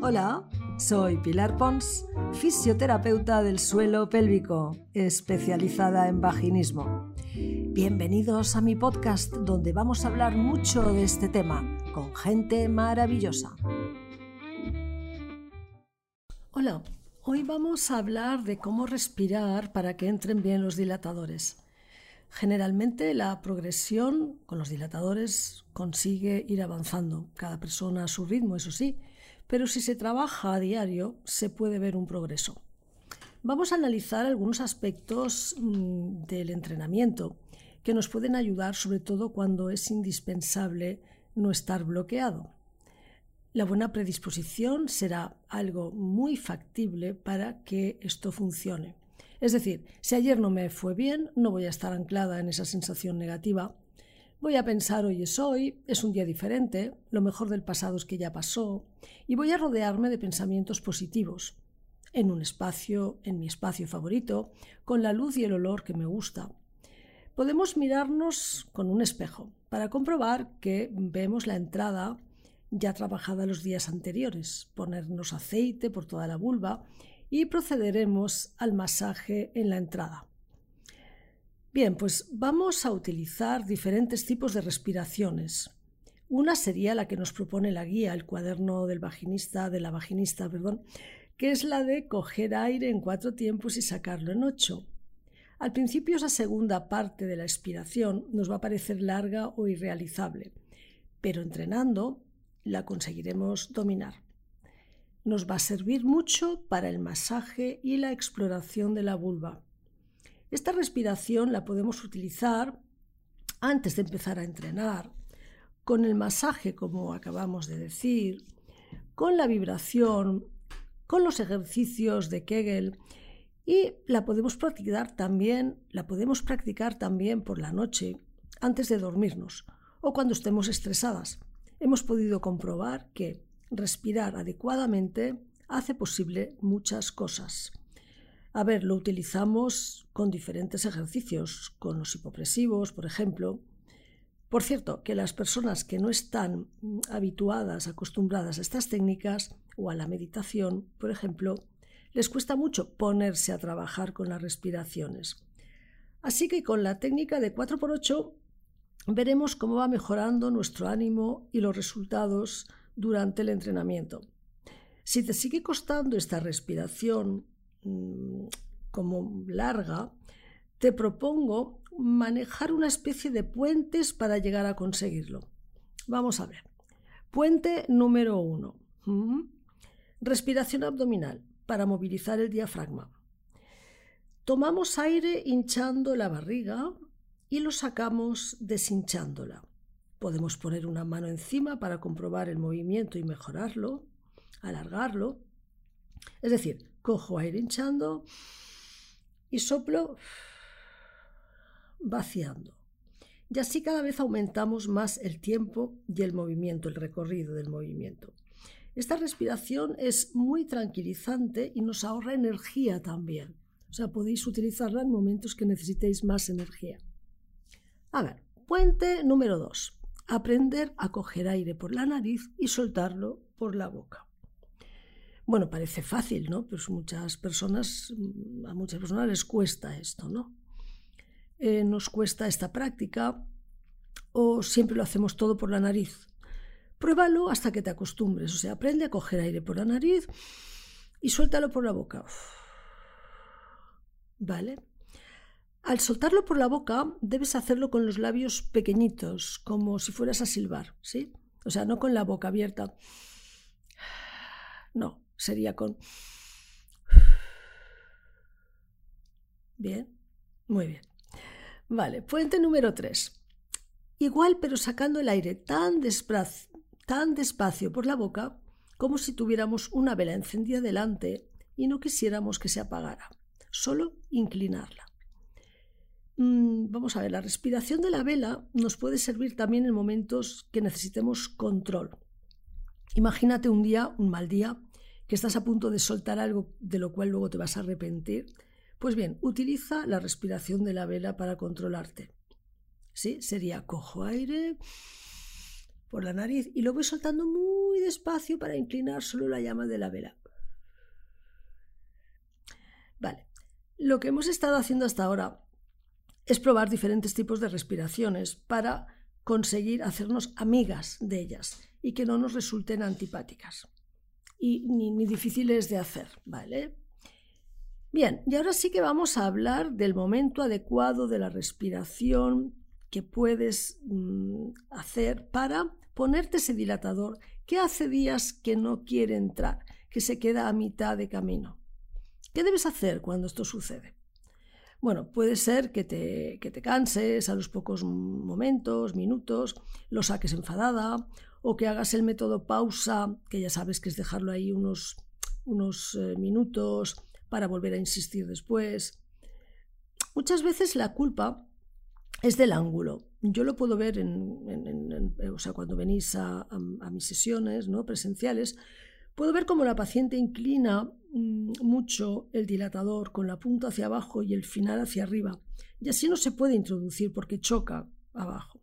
Hola, soy Pilar Pons, fisioterapeuta del suelo pélvico, especializada en vaginismo. Bienvenidos a mi podcast donde vamos a hablar mucho de este tema con gente maravillosa. Hola, hoy vamos a hablar de cómo respirar para que entren bien los dilatadores. Generalmente la progresión con los dilatadores consigue ir avanzando, cada persona a su ritmo, eso sí, pero si se trabaja a diario se puede ver un progreso. Vamos a analizar algunos aspectos mm, del entrenamiento que nos pueden ayudar sobre todo cuando es indispensable no estar bloqueado. La buena predisposición será algo muy factible para que esto funcione. Es decir, si ayer no me fue bien, no voy a estar anclada en esa sensación negativa. Voy a pensar hoy es hoy, es un día diferente, lo mejor del pasado es que ya pasó, y voy a rodearme de pensamientos positivos, en un espacio, en mi espacio favorito, con la luz y el olor que me gusta. Podemos mirarnos con un espejo para comprobar que vemos la entrada ya trabajada los días anteriores, ponernos aceite por toda la vulva y procederemos al masaje en la entrada. Bien, pues vamos a utilizar diferentes tipos de respiraciones. Una sería la que nos propone la guía, el cuaderno del vaginista, de la vaginista, perdón, que es la de coger aire en cuatro tiempos y sacarlo en ocho. Al principio esa segunda parte de la expiración nos va a parecer larga o irrealizable, pero entrenando la conseguiremos dominar nos va a servir mucho para el masaje y la exploración de la vulva. Esta respiración la podemos utilizar antes de empezar a entrenar, con el masaje, como acabamos de decir, con la vibración, con los ejercicios de Kegel y la podemos practicar también, la podemos practicar también por la noche antes de dormirnos o cuando estemos estresadas. Hemos podido comprobar que respirar adecuadamente hace posible muchas cosas. A ver, lo utilizamos con diferentes ejercicios, con los hipopresivos, por ejemplo. Por cierto, que las personas que no están habituadas, acostumbradas a estas técnicas o a la meditación, por ejemplo, les cuesta mucho ponerse a trabajar con las respiraciones. Así que con la técnica de 4x8 veremos cómo va mejorando nuestro ánimo y los resultados durante el entrenamiento. Si te sigue costando esta respiración mm, como larga, te propongo manejar una especie de puentes para llegar a conseguirlo. Vamos a ver. Puente número uno. Respiración abdominal para movilizar el diafragma. Tomamos aire hinchando la barriga y lo sacamos deshinchándola. Podemos poner una mano encima para comprobar el movimiento y mejorarlo, alargarlo. Es decir, cojo aire hinchando y soplo vaciando. Y así cada vez aumentamos más el tiempo y el movimiento, el recorrido del movimiento. Esta respiración es muy tranquilizante y nos ahorra energía también. O sea, podéis utilizarla en momentos que necesitéis más energía. A ver, puente número 2 aprender a coger aire por la nariz y soltarlo por la boca. Bueno, parece fácil, ¿no? Pero muchas personas, a muchas personas les cuesta esto, ¿no? Eh, nos cuesta esta práctica o siempre lo hacemos todo por la nariz. Pruébalo hasta que te acostumbres, o sea, aprende a coger aire por la nariz y suéltalo por la boca. ¿Vale? Al soltarlo por la boca, debes hacerlo con los labios pequeñitos, como si fueras a silbar, ¿sí? O sea, no con la boca abierta. No, sería con... Bien, muy bien. Vale, puente número 3. Igual, pero sacando el aire tan, tan despacio por la boca como si tuviéramos una vela encendida delante y no quisiéramos que se apagara. Solo inclinarla. Mm, vamos a ver, la respiración de la vela nos puede servir también en momentos que necesitemos control. Imagínate un día, un mal día, que estás a punto de soltar algo de lo cual luego te vas a arrepentir. Pues bien, utiliza la respiración de la vela para controlarte. ¿Sí? Sería cojo aire por la nariz y lo voy soltando muy despacio para inclinar solo la llama de la vela. Vale, lo que hemos estado haciendo hasta ahora es probar diferentes tipos de respiraciones para conseguir hacernos amigas de ellas y que no nos resulten antipáticas y ni, difíciles de hacer, ¿vale? Bien, y ahora sí que vamos a hablar del momento adecuado de la respiración que puedes mm, hacer para ponerte ese dilatador que hace días que no quiere entrar, que se queda a mitad de camino. ¿Qué debes hacer cuando esto sucede? Bueno, puede ser que te, que te canses a los pocos momentos, minutos, lo saques enfadada o que hagas el método pausa, que ya sabes que es dejarlo ahí unos, unos eh, minutos para volver a insistir después. Muchas veces la culpa es del ángulo. Yo lo puedo ver en, o sea, cuando venís a, a, mis sesiones ¿no? presenciales, puedo ver cómo la paciente inclina mm, mucho el dilatador con la punta hacia abajo y el final hacia arriba. Y así no se puede introducir porque choca abajo.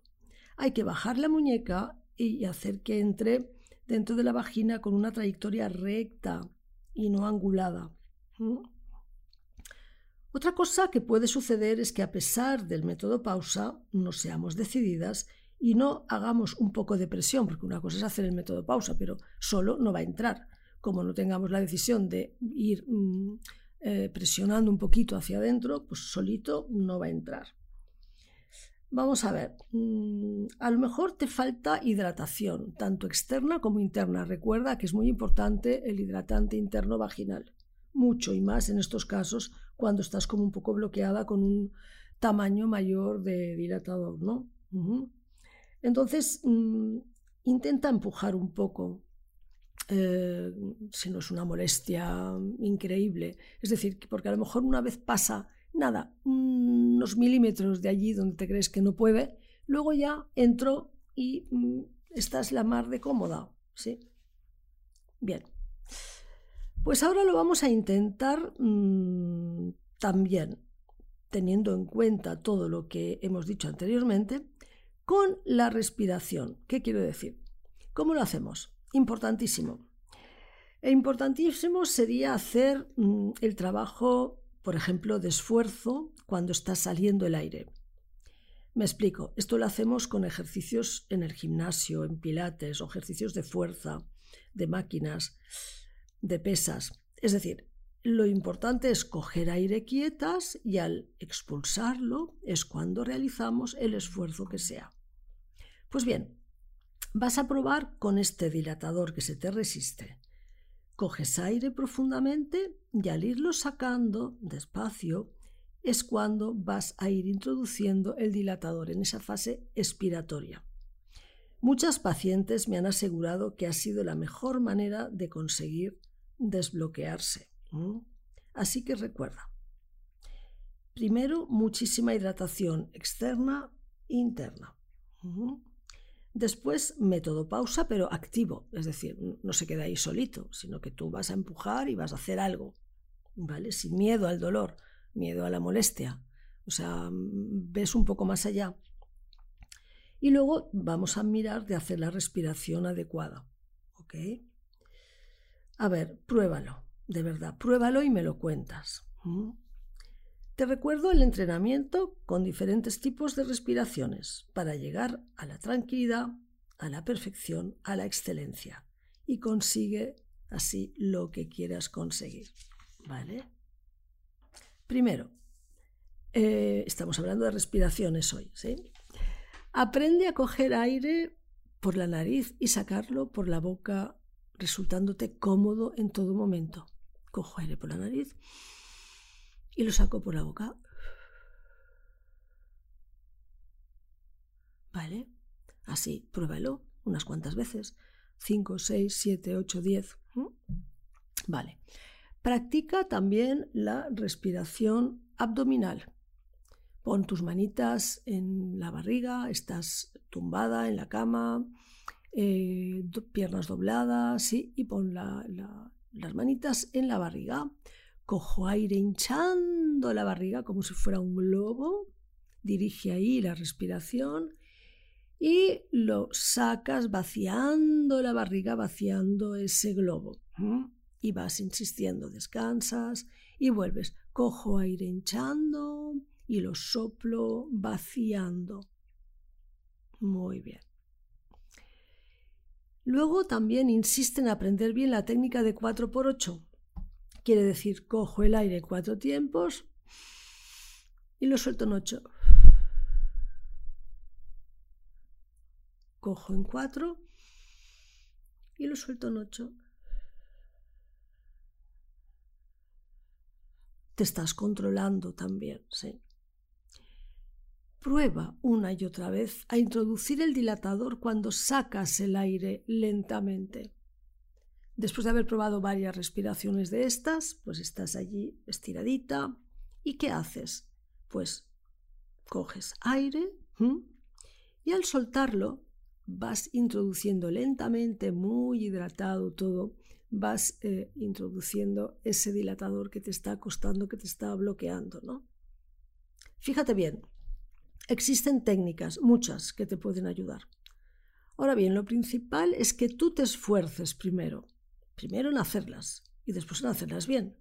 Hay que bajar la muñeca y hacer que entre dentro de la vagina con una trayectoria recta y no angulada. Otra cosa que puede suceder es que a pesar del método pausa no seamos decididas y no hagamos un poco de presión, porque una cosa es hacer el método pausa, pero solo no va a entrar. Como no tengamos la decisión de ir mm, eh, presionando un poquito hacia adentro, pues solito no va a entrar. Vamos a ver, mm, a lo mejor te falta hidratación, tanto externa como interna. Recuerda que es muy importante el hidratante interno vaginal, mucho y más en estos casos cuando estás como un poco bloqueada con un tamaño mayor de dilatador, ¿no? Entonces, mm, intenta empujar un poco, eh, si no es una molestia increíble. Es decir, porque a lo mejor una vez pasa nada, unos milímetros de allí donde te crees que no puede, luego ya entro y mm, estás la mar de cómoda, ¿sí? Bien. Pues ahora lo vamos a intentar mm, también, teniendo en cuenta todo lo que hemos dicho anteriormente, con la respiración. ¿Qué quiero decir? ¿Cómo lo hacemos? Importantísimo. E importantísimo sería hacer mm, el trabajo, por ejemplo, de esfuerzo cuando está saliendo el aire. Me explico, esto lo hacemos con ejercicios en el gimnasio, en pilates o ejercicios de fuerza, de máquinas de pesas. Es decir, lo importante es coger aire quietas y al expulsarlo es cuando realizamos el esfuerzo que sea. Pues bien, vas a probar con este dilatador que se te resiste. Coges aire profundamente y al irlo sacando despacio es cuando vas a ir introduciendo el dilatador en esa fase expiratoria. Muchas pacientes me han asegurado que ha sido la mejor manera de conseguir desbloquearse. Así que recuerda, primero muchísima hidratación externa e interna. Después método pausa, pero activo, es decir, no se queda ahí solito, sino que tú vas a empujar y vas a hacer algo, ¿vale? Sin miedo al dolor, miedo a la molestia. O sea, ves un poco más allá. Y luego vamos a mirar de hacer la respiración adecuada. ¿Ok? A ver, pruébalo, de verdad, pruébalo y me lo cuentas. Te recuerdo el entrenamiento con diferentes tipos de respiraciones para llegar a la tranquilidad, a la perfección, a la excelencia y consigue así lo que quieras conseguir. ¿Vale? Primero, eh, estamos hablando de respiraciones hoy, ¿sí? Aprende a coger aire por la nariz y sacarlo por la boca resultándote cómodo en todo momento. Cojo aire por la nariz y lo saco por la boca. ¿Vale? Así, pruébalo unas cuantas veces. 5, 6, 7, 8, 10. Vale. Practica también la respiración abdominal. Pon tus manitas en la barriga, estás tumbada en la cama, eh, piernas dobladas, y pon las manitas en la barriga. Cojo aire hinchando la barriga como si fuera un globo, dirige ahí la respiración y lo sacas vaciando la barriga, vaciando ese globo. Y vas insistiendo, descansas y vuelves. Cojo aire hinchando y lo soplo vaciando. Muy bien. Luego también insiste en aprender bien la técnica de 4x8. Quiere decir, cojo el aire cuatro tiempos y lo suelto en ocho. Cojo en cuatro y lo suelto en ocho. Te estás controlando también, ¿sí? Prueba una y otra vez a introducir el dilatador cuando sacas el aire lentamente. Después de haber probado varias respiraciones de estas, pues estás allí estiradita. ¿Y qué haces? Pues coges aire y al soltarlo vas introduciendo lentamente, muy hidratado todo, vas eh, introduciendo ese dilatador que te está costando, que te está bloqueando, ¿no? Fíjate bien, existen técnicas, muchas, que te pueden ayudar. Ahora bien, lo principal es que tú te esfuerces primero. Primero en hacerlas y después en hacerlas bien.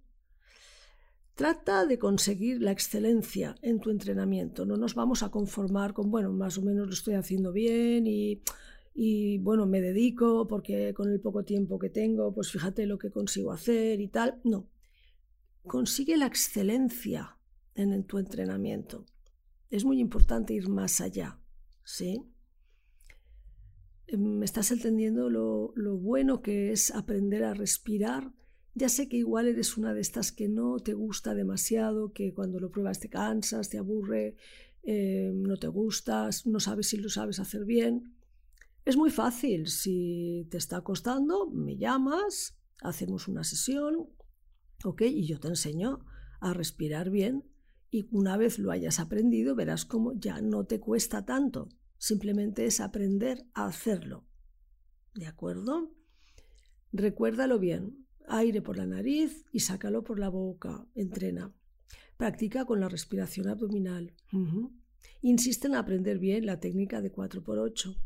Trata de conseguir la excelencia en tu entrenamiento. No nos vamos a conformar con, bueno, más o menos lo estoy haciendo bien y, y, bueno, me dedico porque con el poco tiempo que tengo, pues fíjate lo que consigo hacer y tal. No. Consigue la excelencia en tu entrenamiento. Es muy importante ir más allá. ¿Sí? Me estás entendiendo lo, bueno que es aprender a respirar. Ya sé que igual eres una de estas que no te gusta demasiado, que cuando lo pruebas te cansas, te aburre, eh, no te gustas, no sabes si lo sabes hacer bien. Es muy fácil, si te está costando, me llamas, hacemos una sesión, ¿ok? Y yo te enseño a respirar bien y una vez lo hayas aprendido verás cómo ya no te cuesta tanto. Simplemente es aprender a hacerlo. ¿De acuerdo? Recuérdalo bien. Aire por la nariz y sácalo por la boca. Entrena. Practica con la respiración abdominal. Insiste en aprender bien la técnica de 4x8.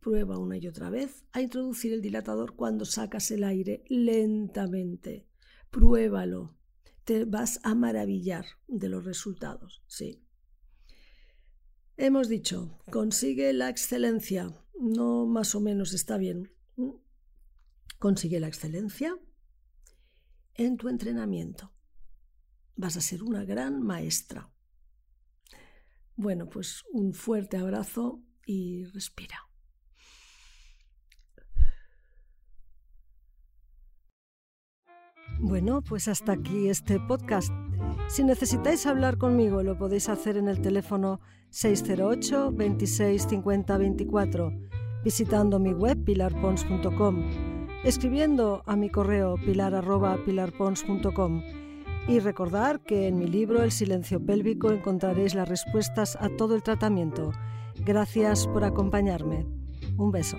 Prueba una y otra vez a introducir el dilatador cuando sacas el aire lentamente. Pruébalo. Te vas a maravillar de los resultados. Sí. Hemos dicho, consigue la excelencia. No más o menos está bien. Consigue la excelencia en tu entrenamiento. Vas a ser una gran maestra. Bueno, pues un fuerte abrazo y respira. Bueno, pues hasta aquí este podcast. Si necesitáis hablar conmigo, lo podéis hacer en el teléfono 608 26 50 24, visitando mi web pilarpons.com, escribiendo a mi correo pilar.pilarpons.com y recordar que en mi libro El silencio pélvico encontraréis las respuestas a todo el tratamiento. Gracias por acompañarme. Un beso.